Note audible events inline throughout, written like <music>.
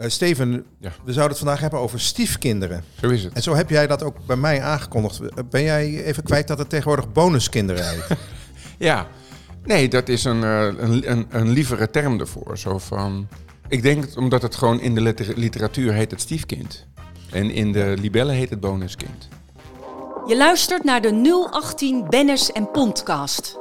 Eh, Steven, Ja. we zouden het vandaag hebben over stiefkinderen. Zo is het. En zo heb jij dat ook bij mij aangekondigd. Eh, Ben jij even kwijt dat het tegenwoordig bonuskinderen <laughs> heet? Ja, nee, dat is een, eh, een, een, een lievere term ervoor. Zo van, ik denk het omdat het gewoon in de liter- literatuur heet het stiefkind. En in de libellen heet het bonuskind. Je luistert naar de 018 Bennis en Pondcast.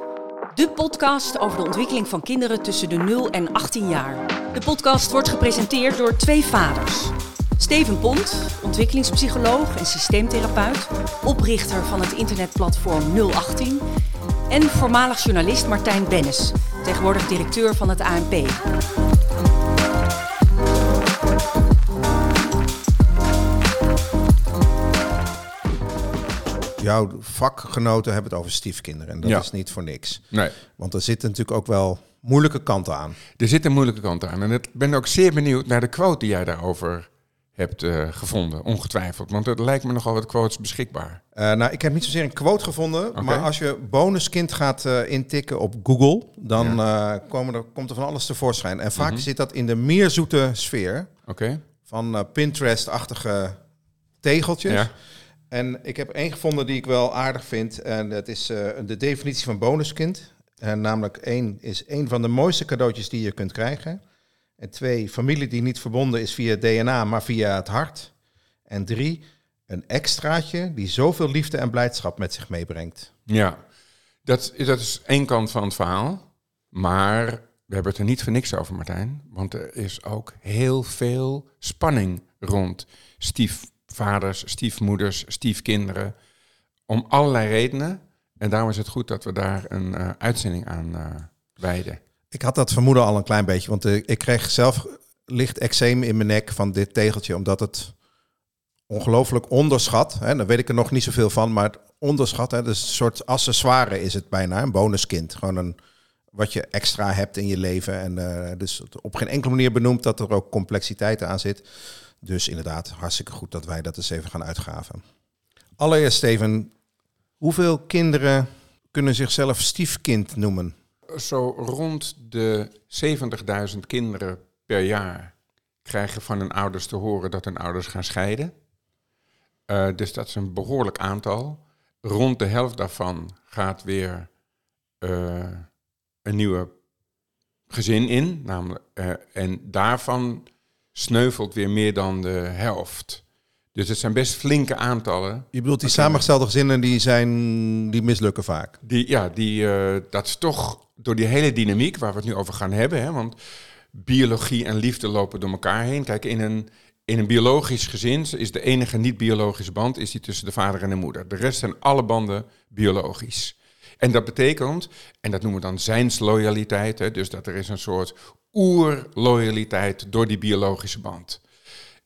De podcast over de ontwikkeling van kinderen tussen de 0 en 18 jaar. De podcast wordt gepresenteerd door twee vaders. Steven Pont, ontwikkelingspsycholoog en systeemtherapeut, oprichter van het internetplatform 018. En voormalig journalist Martijn Bennis, tegenwoordig directeur van het ANP. Jouw vakgenoten hebben het over stiefkinderen. En dat Ja. is niet voor niks. Nee, Want er zitten natuurlijk ook wel moeilijke kanten aan. er zit een moeilijke kant aan. En ik ben ook zeer benieuwd naar de quote die jij daarover hebt eh, gevonden, ongetwijfeld. Want er lijkt me nogal wat quotes beschikbaar. Eh, nou, ik heb niet zozeer een quote gevonden. Maar als je bonuskind gaat eh, intikken op Google, dan komen er, komt er van alles tevoorschijn. En vaak Mhm. zit dat in de meer zoete sfeer van Pinterest-achtige tegeltjes. Ja. En ik heb één gevonden die ik wel aardig vind. En dat is eh, de definitie van bonuskind. En namelijk één is een van de mooiste cadeautjes die je kunt krijgen. En twee, familie die niet verbonden is via DNA, maar via het hart. En drie, een extraatje die zoveel liefde en blijdschap met zich meebrengt. Ja, dat, is- dat is één kant van het verhaal. Maar we hebben het er niet voor niks over, Martijn. Want er is ook heel veel spanning rond stiefvaders, stiefmoeders, stiefkinderen. Om allerlei redenen. En daarom is het goed dat we daar een eh, uitzending aan eh wijden. Ik had dat vermoeden al een klein beetje, want eh, ik kreeg zelf licht eczeem in mijn nek van dit tegeltje, omdat het ongelooflijk onderschat. Hè, daar weet ik er nog niet zoveel van, maar onderschat. Hè, dus een soort accessoire is het bijna, een bonuskind. Gewoon een, wat je extra hebt in je leven. En dus op geen enkele manier benoemd dat er ook complexiteit aan zit. Dus inderdaad, hartstikke goed dat wij dat eens even gaan uitgraven. Allereerst, Steven, hoeveel kinderen kunnen zichzelf stiefkind noemen? Zo rond de 70.000 kinderen per jaar krijgen van hun ouders te horen dat hun ouders gaan scheiden. Eh, dus dat is een behoorlijk aantal. Rond de helft daarvan gaat weer eh, een nieuwe gezin in. Namelijk, eh, en daarvan sneuvelt weer meer dan de helft. Dus het zijn best flinke aantallen. Je bedoelt die samengestelde gezinnen die zijn, die mislukken vaak. Die, ja, die, eh, dat is toch door die hele dynamiek waar we het nu over gaan hebben. Hè, want biologie en liefde lopen door elkaar heen. Kijk, in een, in een biologisch gezin is de enige niet-biologische band is die tussen de vader en de moeder. De rest zijn alle banden biologisch. En dat betekent, en dat noemen we dan zijnsloyaliteit, hè, dus dat er is een soort oerloyaliteit door die biologische band.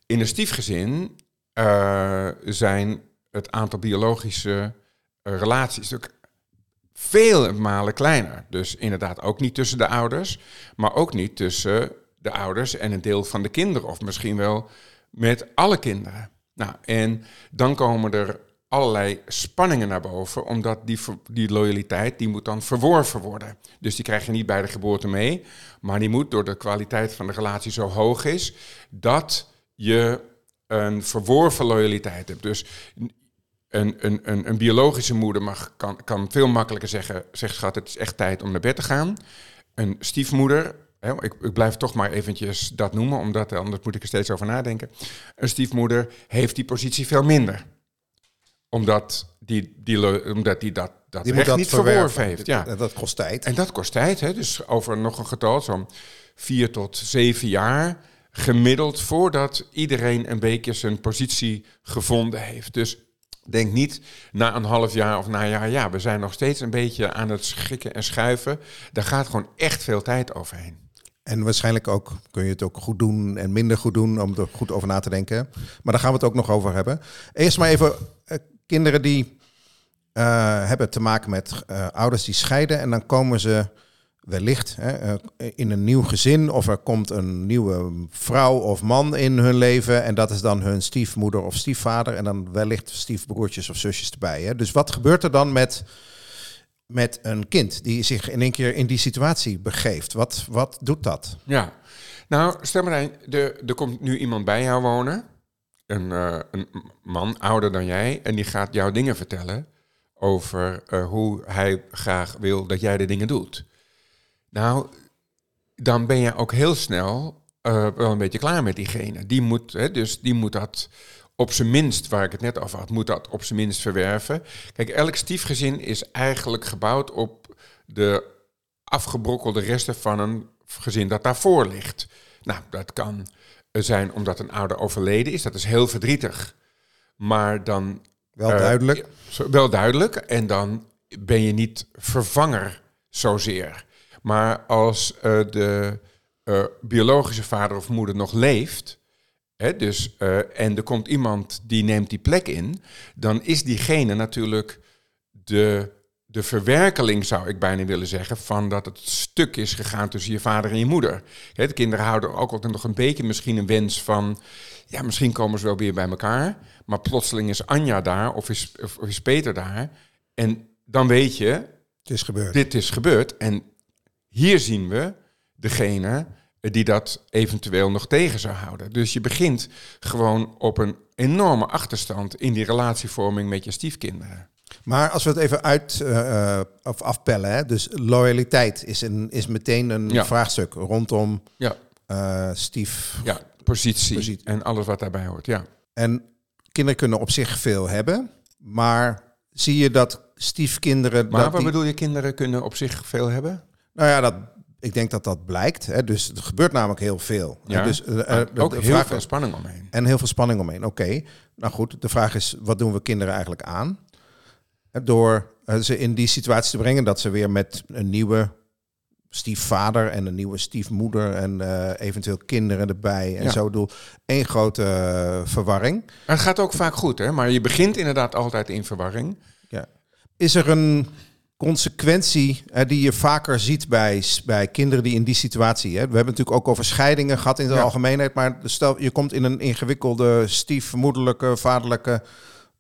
In een stiefgezin eh, zijn het aantal biologische eh, relaties ook vele malen kleiner. Dus inderdaad ook niet tussen de ouders, maar ook niet tussen de ouders en een deel van de kinderen, of misschien wel met alle kinderen. Nou, en dan komen er allerlei spanningen naar boven, omdat die, die loyaliteit, die moet dan verworven worden. Dus die krijg je niet bij de geboorte mee, maar die moet door de kwaliteit van de relatie zo hoog is, dat je een verworven loyaliteit hebt. Dus een, een, een, een biologische moeder mag, kan, kan veel makkelijker zeggen, zeg schat, het is echt tijd om naar bed te gaan. Een stiefmoeder, ik, ik blijf toch maar eventjes dat noemen, omdat anders moet ik er steeds over nadenken. Een stiefmoeder heeft die positie veel minder. Omdat die, die, omdat die dat, dat Die moet dat niet verworven heeft. Ja. Dat, dat kost tijd. En dat kost tijd, hè? dus over nog een getal, zo'n vier tot zeven jaar gemiddeld, voordat iedereen een beetje zijn positie gevonden heeft. Dus denk niet na een half jaar of na een jaar, ja, we zijn nog steeds een beetje aan het schikken en schuiven. Daar gaat gewoon echt veel tijd overheen. En waarschijnlijk ook kun je het ook goed doen en minder goed doen om er goed over na te denken. Maar daar gaan we het ook nog over hebben. Eerst maar even kinderen die eh, hebben te maken met eh, ouders die scheiden en dan komen ze wellicht hè, eh, in een nieuw gezin of er komt een nieuwe vrouw of man in hun leven en dat is dan hun stiefmoeder of stiefvader en dan wellicht stiefbroertjes of zusjes erbij. Hè. Dus wat gebeurt er dan met, met een kind die zich in één keer in die situatie begeeft? Wat, wat doet dat? Ja, Nou, er, er komt nu iemand bij jou wonen. Een, eh, een man, ouder dan jij. En die gaat jou dingen vertellen over eh, hoe hij graag wil dat jij de dingen doet. Nou, dan ben je ook heel snel eh, wel een beetje klaar met diegene. Die moet, hè, dus die moet dat op zijn minst, waar ik het net over had, moet dat op zijn minst verwerven. Kijk, elk stiefgezin is eigenlijk gebouwd op de afgebrokkelde resten van een gezin dat daarvoor ligt. Nou, dat kan zijn omdat een ouder overleden is. Dat is heel verdrietig. Maar dan... Wel duidelijk. Uh, wel duidelijk. En dan ben je niet vervanger zozeer. Maar als uh, de uh, biologische vader of moeder nog leeft... Hè, dus, en er komt iemand die neemt die plek in... dan is diegene natuurlijk de de verwerkeling, zou ik bijna willen zeggen, van dat het stuk is gegaan tussen je vader en je moeder. de kinderen houden ook altijd nog een beetje misschien een wens van, ja, misschien komen ze wel weer bij elkaar, maar plotseling is Anja daar of is, of is Peter daar. En dan weet je, het is gebeurd. dit is gebeurd. En hier zien we degene die dat eventueel nog tegen zou houden. Dus je begint gewoon op een enorme achterstand in die relatievorming met je stiefkinderen. Maar als we het even uit uh, of afpellen, hè, dus loyaliteit is, een, is meteen een vraagstuk rondom ja. Uh, stief. Ja, positie, positie, en alles wat daarbij hoort. Ja. En kinderen kunnen op zich veel hebben, maar zie je dat stiefkinderen. Maar dat wat bedoel je, kinderen kunnen op zich veel hebben? Nou ja, dat, ik denk dat dat blijkt. Hè. Dus er gebeurt namelijk heel veel. Ja, dus, uh, ook heel veel spanning omheen. En heel veel spanning omheen. Oké, nou goed. De vraag is, wat doen we kinderen eigenlijk aan? Door ze in die situatie te brengen dat ze weer met een nieuwe stiefvader en een nieuwe stiefmoeder en uh, eventueel kinderen erbij. En ja. zo doel één grote uh, verwarring. Het gaat ook vaak goed, hè? Maar je begint inderdaad altijd in verwarring. Ja. Is er een consequentie uh, die je vaker ziet bij, bij kinderen die in die situatie. Hè? We hebben natuurlijk ook over scheidingen gehad in de ja. algemeenheid. Maar stel je komt in een ingewikkelde stiefmoederlijke, vaderlijke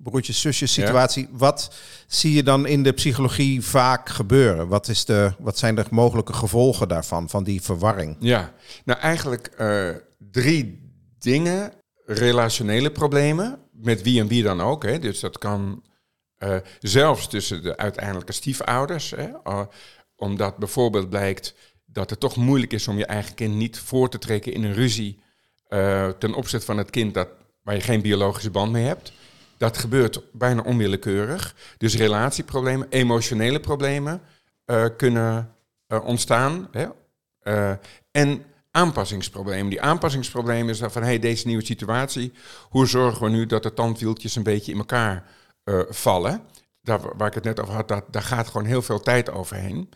broertjes, zusjes situatie. Ja. Wat zie je dan in de psychologie vaak gebeuren? Wat, is de, wat zijn de mogelijke gevolgen daarvan, van die verwarring? Ja, nou eigenlijk uh, drie dingen. Relationele problemen, met wie en wie dan ook. Hè. Dus dat kan uh, zelfs tussen de uiteindelijke stiefouders. Hè. Uh, omdat bijvoorbeeld blijkt dat het toch moeilijk is om je eigen kind niet voor te trekken in een ruzie ten opzichte van het kind dat, waar je geen biologische band mee hebt. Dat gebeurt bijna onwillekeurig. Dus relatieproblemen, emotionele problemen uh, kunnen uh, ontstaan. Hè? Uh, en aanpassingsproblemen. Die aanpassingsproblemen is van, hey, deze nieuwe situatie, hoe zorgen we nu dat de tandwieltjes een beetje in elkaar vallen? Daar, waar ik het net over had, dat, daar gaat gewoon heel veel tijd overheen.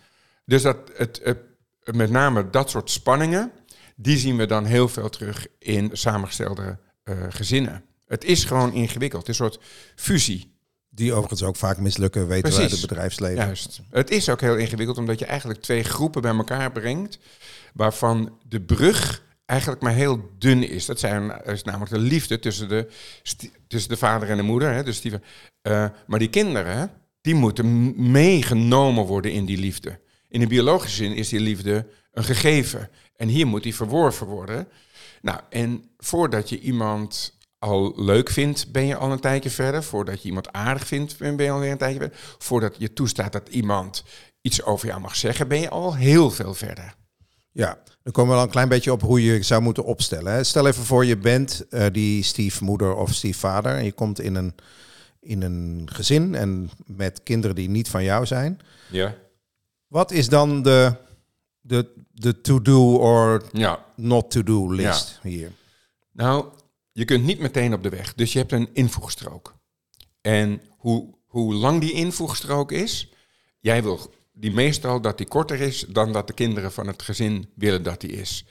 Dus dat het, met name dat soort spanningen, die zien we dan heel veel terug in samengestelde gezinnen. Het is gewoon ingewikkeld. Het is een soort fusie. Die overigens ook vaak mislukken, weten wij uit het bedrijfsleven. Juist. Het is ook heel ingewikkeld omdat je eigenlijk twee groepen bij elkaar brengt, waarvan de brug eigenlijk maar heel dun is. Dat zijn, is namelijk de liefde tussen de, tussen de vader en de moeder. Hè, dus die, uh, maar die kinderen, die moeten meegenomen worden in die liefde. In de biologische zin is die liefde een gegeven. En hier moet die verworven worden. Nou, en voordat je iemand al leuk vindt, ben je al een tijdje verder. Voordat je iemand aardig vindt, ben je alweer een tijdje verder. Voordat je toestaat dat iemand iets over jou mag zeggen, ben je al heel veel verder. Ja, dan komen we al een klein beetje op hoe je zou moeten opstellen. Hè. Stel even voor, je bent uh, die stiefmoeder of stiefvader en je komt in een, in een gezin en met kinderen die niet van jou zijn. Ja. Wat is dan de, de, de to-do or ja. not to-do list ja. hier? Nou, je kunt niet meteen op de weg. Dus je hebt een invoegstrook. En hoe, hoe lang die invoegstrook is, jij wil die meestal dat die korter is dan dat de kinderen van het gezin willen dat die is.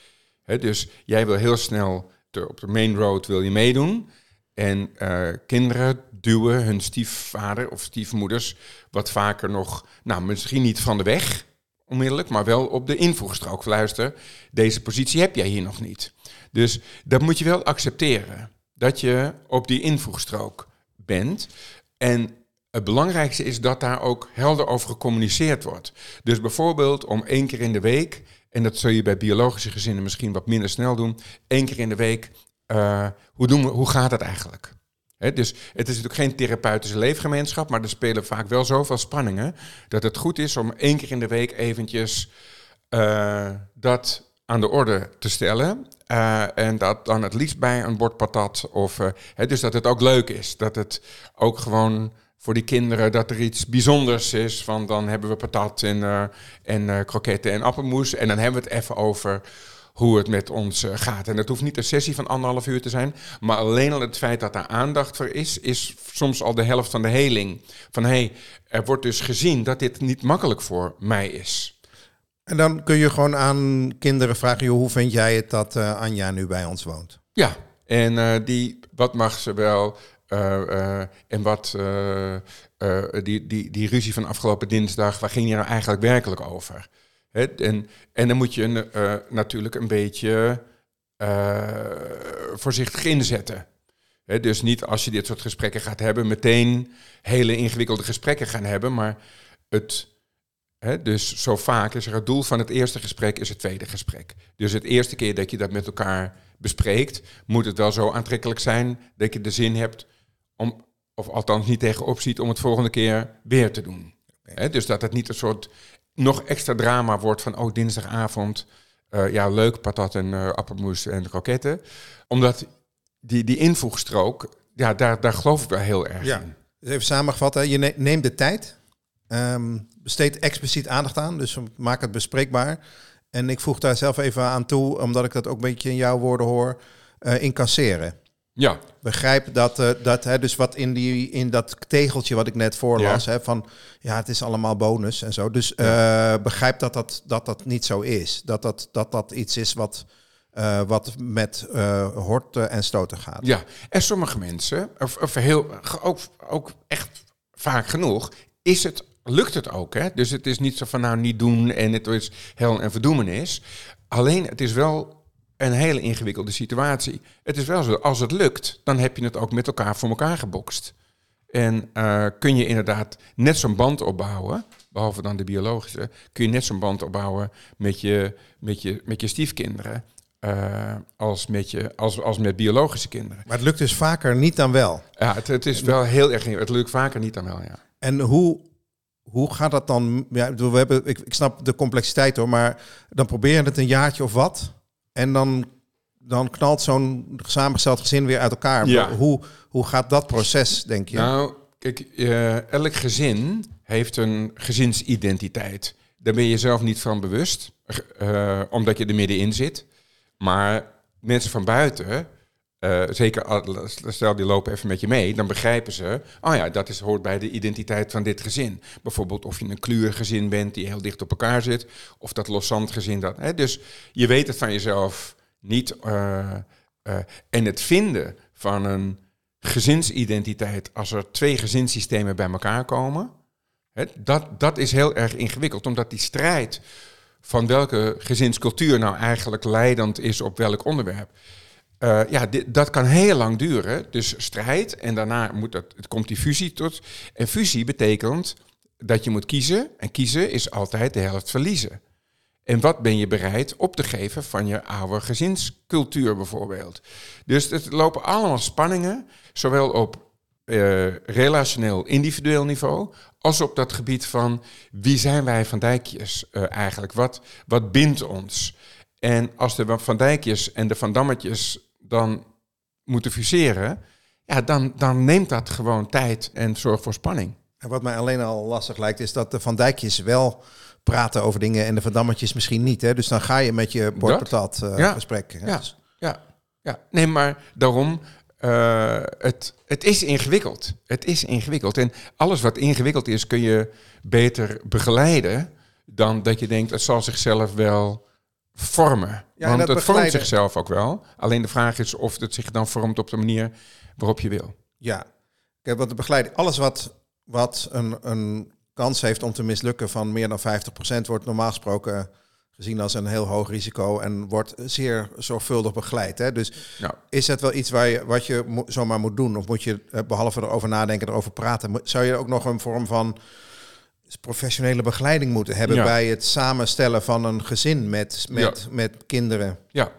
dus jij wil heel snel op de main road wil je meedoen. En uh, kinderen duwen hun stiefvader of stiefmoeders wat vaker nog, nou misschien niet van de weg onmiddellijk, maar wel op de invoegstrook. Luister, deze positie heb jij hier nog niet. Dus dat moet je wel accepteren. Dat je op die invoegstrook bent. En het belangrijkste is dat daar ook helder over gecommuniceerd wordt. Dus bijvoorbeeld om één keer in de week en dat zul je bij biologische gezinnen misschien wat minder snel doen, één keer in de week, uh, hoe, doen we, hoe gaat het eigenlijk? Dus het is natuurlijk geen therapeutische leefgemeenschap, maar er spelen vaak wel zoveel spanningen dat het goed is om één keer in de week eventjes uh, dat aan de orde te stellen. Uh, en dat dan het liefst bij een bord patat. Of, uh, dus dat het ook leuk is. Dat het ook gewoon voor die kinderen dat er iets bijzonders is. Van dan hebben we patat en, en kroketten en appelmoes. En dan hebben we het even over hoe het met ons gaat. En dat hoeft niet een sessie van anderhalf uur te zijn. Maar alleen al het feit dat daar aandacht voor is, is soms al de helft van de heling. Van hé, hey, er wordt dus gezien dat dit niet makkelijk voor mij is. En dan kun je gewoon aan kinderen vragen, hoe vind jij het dat uh, Anja nu bij ons woont? Ja, en uh, die, wat mag ze wel uh, en wat, die, die, die ruzie van afgelopen dinsdag, waar ging je nou eigenlijk werkelijk over? En, en dan moet je natuurlijk een beetje voorzichtig inzetten. Dus niet als je dit soort gesprekken gaat hebben, meteen hele ingewikkelde gesprekken gaan hebben, maar het dus zo vaak is er het doel van het eerste gesprek is het tweede gesprek. Dus het eerste keer dat je dat met elkaar bespreekt, moet het wel zo aantrekkelijk zijn dat je de zin hebt om, of althans niet tegenop ziet om het volgende keer weer te doen. dus dat het niet een soort nog extra drama wordt van, oh dinsdagavond, uh, ja leuk, patat en uh, appelmoes en kroketten. Omdat die, die invoegstrook, ja, daar, daar geloof ik wel heel erg ja. in. Dus even samengevat, je neemt de tijd Um, besteed expliciet aandacht aan, dus maak het bespreekbaar. En ik voeg daar zelf even aan toe, omdat ik dat ook een beetje in jouw woorden hoor, uh, incasseren. Ja. Begrijp dat, uh, dat hè, dus wat in, die, in dat tegeltje wat ik net voorlas, ja. hè, van ja, het is allemaal bonus en zo. Dus uh, begrijp dat dat, dat dat niet zo is. Dat dat, dat, dat iets is wat, uh, wat met horten en stoten gaat. Ja, en sommige mensen, of, of heel, ook, ook echt vaak genoeg, is het lukt het ook. Hè? Dus het is niet zo van nou niet doen en het is hel en verdoemenis. Alleen het is wel een hele ingewikkelde situatie. Het is wel zo, als het lukt, dan heb je het ook met elkaar voor elkaar gebokst. En uh, kun je inderdaad net zo'n band opbouwen, behalve dan de biologische, kun je net zo'n band opbouwen met je, met je, met je stiefkinderen. Uh, als, met je, als, als met biologische kinderen. Maar het lukt dus vaker niet dan wel. Ja, het, het is wel heel erg. Het lukt vaker niet dan wel, ja. En hoe, hoe gaat dat dan? Ja, we hebben, ik, ik snap de complexiteit hoor, maar dan probeer je het een jaartje of wat. En dan, dan knalt zo'n samengesteld gezin weer uit elkaar. Ja. Hoe, hoe gaat dat proces, denk je? Nou, kijk, uh, elk gezin heeft een gezinsidentiteit. Daar ben je zelf niet van bewust, uh, omdat je er middenin zit. Maar mensen van buiten uh, zeker stel die lopen even met je mee, dan begrijpen ze, oh ja, dat is, hoort bij de identiteit van dit gezin. Bijvoorbeeld of je een kleurgezin bent die heel dicht op elkaar zit, of dat loszand gezin. Dat, hè? Dus je weet het van jezelf niet. Uh, uh, en het vinden van een gezinsidentiteit als er twee gezinssystemen bij elkaar komen, hè, dat, dat is heel erg ingewikkeld, omdat die strijd van welke gezinscultuur nou eigenlijk leidend is op welk onderwerp uh, ja, dit, dat kan heel lang duren. Dus strijd en daarna moet dat, het komt die fusie tot. En fusie betekent dat je moet kiezen. En kiezen is altijd de helft verliezen. En wat ben je bereid op te geven van je oude gezinscultuur bijvoorbeeld? Dus het lopen allemaal spanningen, zowel op uh, relationeel individueel niveau, als op dat gebied van wie zijn wij van Dijkjes uh, eigenlijk? Wat, wat bindt ons? En als de Van Dijkjes en de Van Dammetjes dan moeten fuseren, ja, dan, dan neemt dat gewoon tijd en zorgt voor spanning. En wat mij alleen al lastig lijkt, is dat de Van Dijkjes wel praten over dingen en de Van Dammetjes misschien niet. Hè? Dus dan ga je met je bordpatat uh, ja. gesprek. Ja. ja, ja. Nee, maar daarom, uh, het, het is ingewikkeld. Het is ingewikkeld. En alles wat ingewikkeld is, kun je beter begeleiden dan dat je denkt, het zal zichzelf wel vormen. Ja, Want het vormt zichzelf ook wel. Alleen de vraag is of het zich dan vormt op de manier waarop je wil. Ja, Kijk, wat de begeleiding, alles wat, wat een, een kans heeft om te mislukken van meer dan 50% wordt normaal gesproken gezien als een heel hoog risico en wordt zeer zorgvuldig begeleid. Hè? Dus ja. is het wel iets waar je, wat je zomaar moet doen? Of moet je, eh, behalve erover nadenken, erover praten, zou je ook nog een vorm van professionele begeleiding moeten hebben Ja. bij het samenstellen van een gezin met, met, Ja. met kinderen. Ja,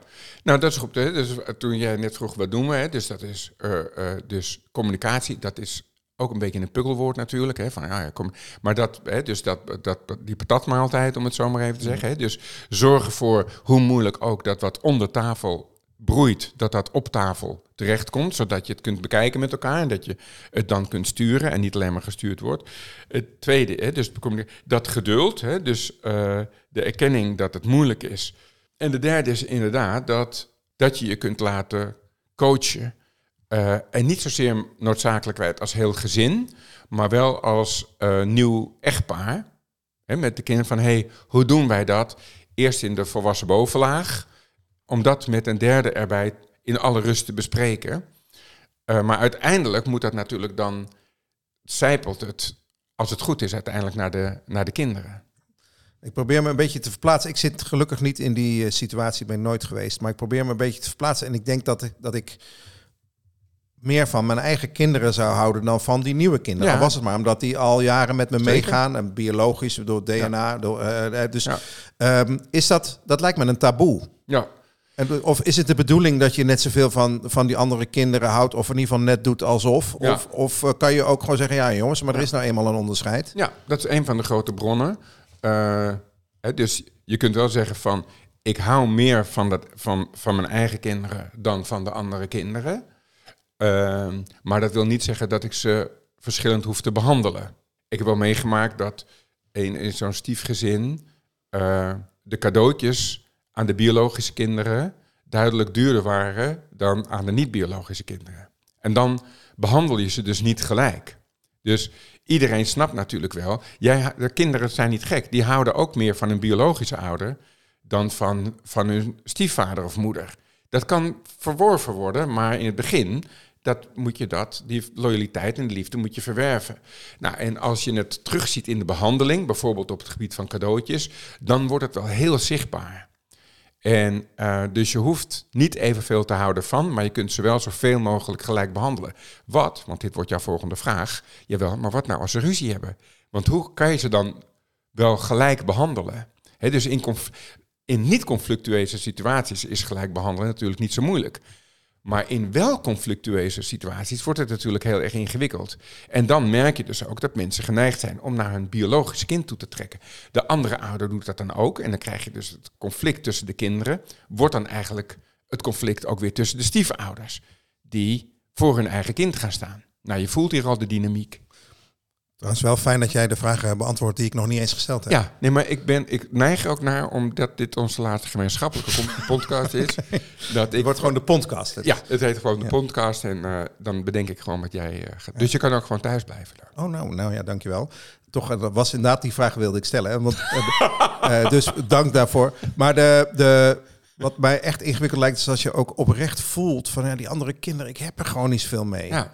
nou dat is goed. Hè? Dus eh, toen jij net vroeg wat doen we, hè? dus dat is eh, eh, dus communicatie. Dat is ook een beetje een pukkelwoord natuurlijk. Hè? Van, ja, ja, kom. Maar dat, hè, dus dat, dat, die patatmaaltijd, om het zo maar even te zeggen. Hè? Dus zorg ervoor, hoe moeilijk ook, dat wat onder tafel broeit, dat dat op tafel terechtkomt, zodat je het kunt bekijken met elkaar en dat je het dan kunt sturen en niet alleen maar gestuurd wordt. Het tweede, hè, dus dat geduld, hè, dus eh, de erkenning dat het moeilijk is. En de derde is inderdaad dat, dat je je kunt laten coachen. Eh, en niet zozeer noodzakelijkheid als heel gezin, maar wel als eh, nieuw echtpaar. Hè, met de kinderen van, hey, hoe doen wij dat? Eerst in de volwassen bovenlaag, om dat met een derde erbij in alle rust te bespreken. Eh, maar uiteindelijk moet dat natuurlijk dan, zijpelt het, als het goed is, uiteindelijk naar de, naar de kinderen. Ik probeer me een beetje te verplaatsen. Ik zit gelukkig niet in die eh, situatie, ben nooit geweest. Maar ik probeer me een beetje te verplaatsen. En ik denk dat ik, dat ik meer van mijn eigen kinderen zou houden dan van die nieuwe kinderen. Ja. Al was het maar omdat die al jaren met me Zeker. meegaan. En biologisch, door DNA. Door, eh, dus Ja. ehm, is dat, dat lijkt me een taboe. Ja, En, of is het de bedoeling dat je net zoveel van, van die andere kinderen houdt, of in ieder geval net doet alsof? Ja. Of, of eh, kan je ook gewoon zeggen, ja jongens, maar er is nou eenmaal een onderscheid. Ja, dat is een van de grote bronnen. Eh, hè, dus je kunt wel zeggen van, ik hou meer van, dat, van, van mijn eigen kinderen dan van de andere kinderen. Ehm, maar dat wil niet zeggen dat ik ze verschillend hoef te behandelen. Ik heb wel meegemaakt dat in, in zo'n stiefgezin eh, de cadeautjes aan de biologische kinderen duidelijk duurder waren dan aan de niet-biologische kinderen. En dan behandel je ze dus niet gelijk. Dus iedereen snapt natuurlijk wel, jij, de kinderen zijn niet gek. Die houden ook meer van hun biologische ouder dan van, van hun stiefvader of moeder. Dat kan verworven worden, maar in het begin dat moet je dat, die loyaliteit en de liefde moet je verwerven. Nou, en als je het terugziet in de behandeling, bijvoorbeeld op het gebied van cadeautjes, dan wordt het wel heel zichtbaar. En eh, dus je hoeft niet evenveel te houden van, maar je kunt ze wel zoveel mogelijk gelijk behandelen. Wat, want dit wordt jouw volgende vraag, jawel, maar wat nou als ze ruzie hebben? Want hoe kan je ze dan wel gelijk behandelen? Dus in, in niet-conflictueuze situaties is gelijk behandelen natuurlijk niet zo moeilijk. Maar in wel conflictueuze situaties wordt het natuurlijk heel erg ingewikkeld. En dan merk je dus ook dat mensen geneigd zijn om naar hun biologisch kind toe te trekken. De andere ouder doet dat dan ook. En dan krijg je dus het conflict tussen de kinderen. Wordt dan eigenlijk het conflict ook weer tussen de stiefouders. Die voor hun eigen kind gaan staan. Nou, je voelt hier al de dynamiek. Het is wel fijn dat jij de vragen beantwoordt die ik nog niet eens gesteld heb. Ja, nee, maar ik, ben, ik neig ook naar, omdat dit onze laatste gemeenschappelijke <laughs> podcast is. Dat Het ik wordt gewoon de podcast. Ja, het heet gewoon de Ja. podcast en eh, dan bedenk ik gewoon wat jij eh, gaat. Dus je kan ook gewoon thuis blijven. daar. Oh, nou, nou ja, dankjewel. Toch, eh, dat was inderdaad die vraag wilde ik stellen. Hè? Want, dus <laughs> dank daarvoor. Maar de, de, wat mij echt ingewikkeld lijkt, is als je ook oprecht voelt van ja, die andere kinderen, ik heb er gewoon niet veel mee. Ja,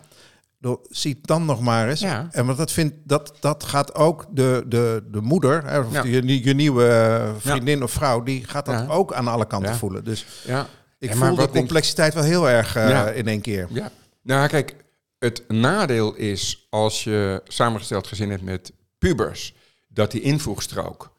Door, zie het dan nog maar eens. Ja. En want dat, vindt, dat, dat gaat ook de, de, de moeder, hè, of Ja. je, je nieuwe eh, vriendin of vrouw, die gaat dat ook aan alle kanten voelen. Dus ja. ik Ja, voel de complexiteit wel heel erg eh, in één keer. ja. Nou, kijk, het nadeel is als je samengesteld gezin hebt met pubers, dat die invoegstrook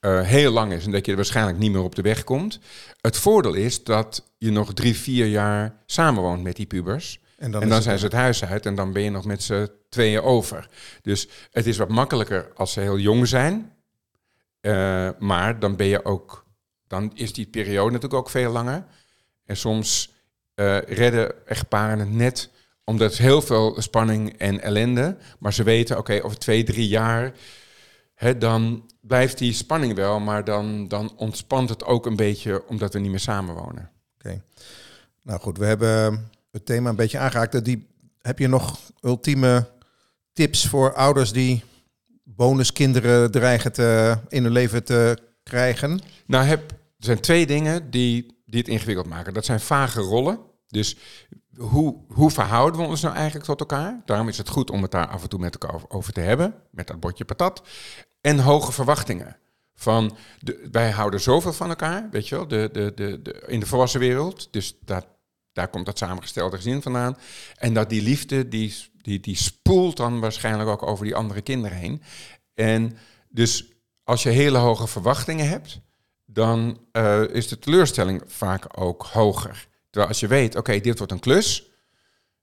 eh, heel lang is en dat je er waarschijnlijk niet meer op de weg komt. Het voordeel is dat je nog drie, vier jaar samenwoont met die pubers. En dan, en het- zijn ze het huis uit en dan ben je nog met z'n tweeën over. Dus het is wat makkelijker als ze heel jong zijn. Eh, maar dan ben je ook, dan is die periode natuurlijk ook veel langer. En soms eh, redden echtparen het net omdat het heel veel spanning en ellende. Maar ze weten, oké, over twee, drie jaar, hè, dan blijft die spanning wel. Maar dan, dan ontspant het ook een beetje omdat we niet meer samenwonen. Oké. Nou goed, we hebben het thema een beetje aangeraakt. Die, heb je nog ultieme tips voor ouders die bonuskinderen dreigen te, in hun leven te krijgen? Nou, heb, er zijn twee dingen die, die het ingewikkeld maken. Dat zijn vage rollen. Dus hoe, hoe verhouden we ons nou eigenlijk tot elkaar? Daarom is het goed om het daar af en toe met elkaar over, over te hebben. Met dat bordje patat. En hoge verwachtingen. Van de, wij houden zoveel van elkaar, weet je wel, de, de, de, de, in de volwassen wereld. Dus dat, daar komt dat samengestelde gezin vandaan. En dat die liefde, die, die, die spoelt dan waarschijnlijk ook over die andere kinderen heen. En dus als je hele hoge verwachtingen hebt, dan uh, is de teleurstelling vaak ook hoger. Terwijl als je weet, oké, dit wordt een klus,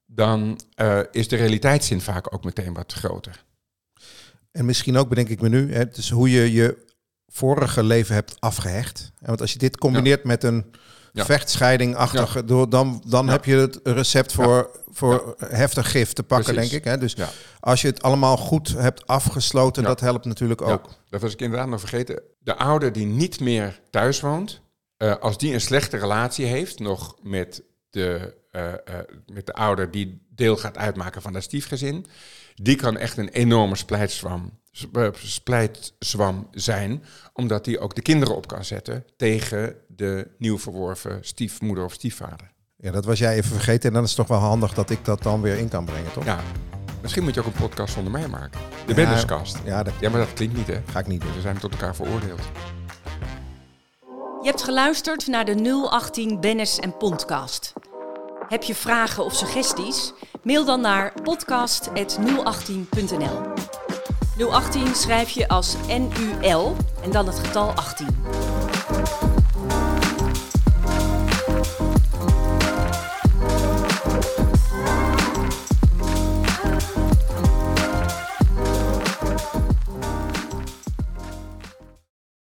dan uh, is de realiteitszin vaak ook meteen wat groter. En misschien ook, bedenk ik me nu, hè, dus hoe je je vorige leven hebt afgehecht. Want als je dit combineert met een ja. vechtscheiding-achtige, ja. dan, dan heb je het recept voor, voor heftig gif te pakken, denk ik. Hè? Dus als je het allemaal goed hebt afgesloten, dat helpt natuurlijk ook. Dat was ik inderdaad nog vergeten. De ouder die niet meer thuis woont, uh, als die een slechte relatie heeft, nog met de, uh, uh, met de ouder die deel gaat uitmaken van dat stiefgezin, die kan echt een enorme splijtzwam splijtzwam zijn, omdat hij ook de kinderen op kan zetten tegen de nieuw verworven stiefmoeder of stiefvader. Ja, dat was jij even vergeten en dan is het toch wel handig dat ik dat dan weer in kan brengen, toch? Ja, misschien moet je ook een podcast zonder mij maken. De ja, Ja, dat, ja, maar dat klinkt niet, hè? Ga ik niet doen. We zijn tot elkaar veroordeeld. Je hebt geluisterd naar de 018 Bennis en Podcast. Heb je vragen of suggesties? Mail dan naar podcast.018.nl. 018 schrijf je als NUL en dan het getal 18.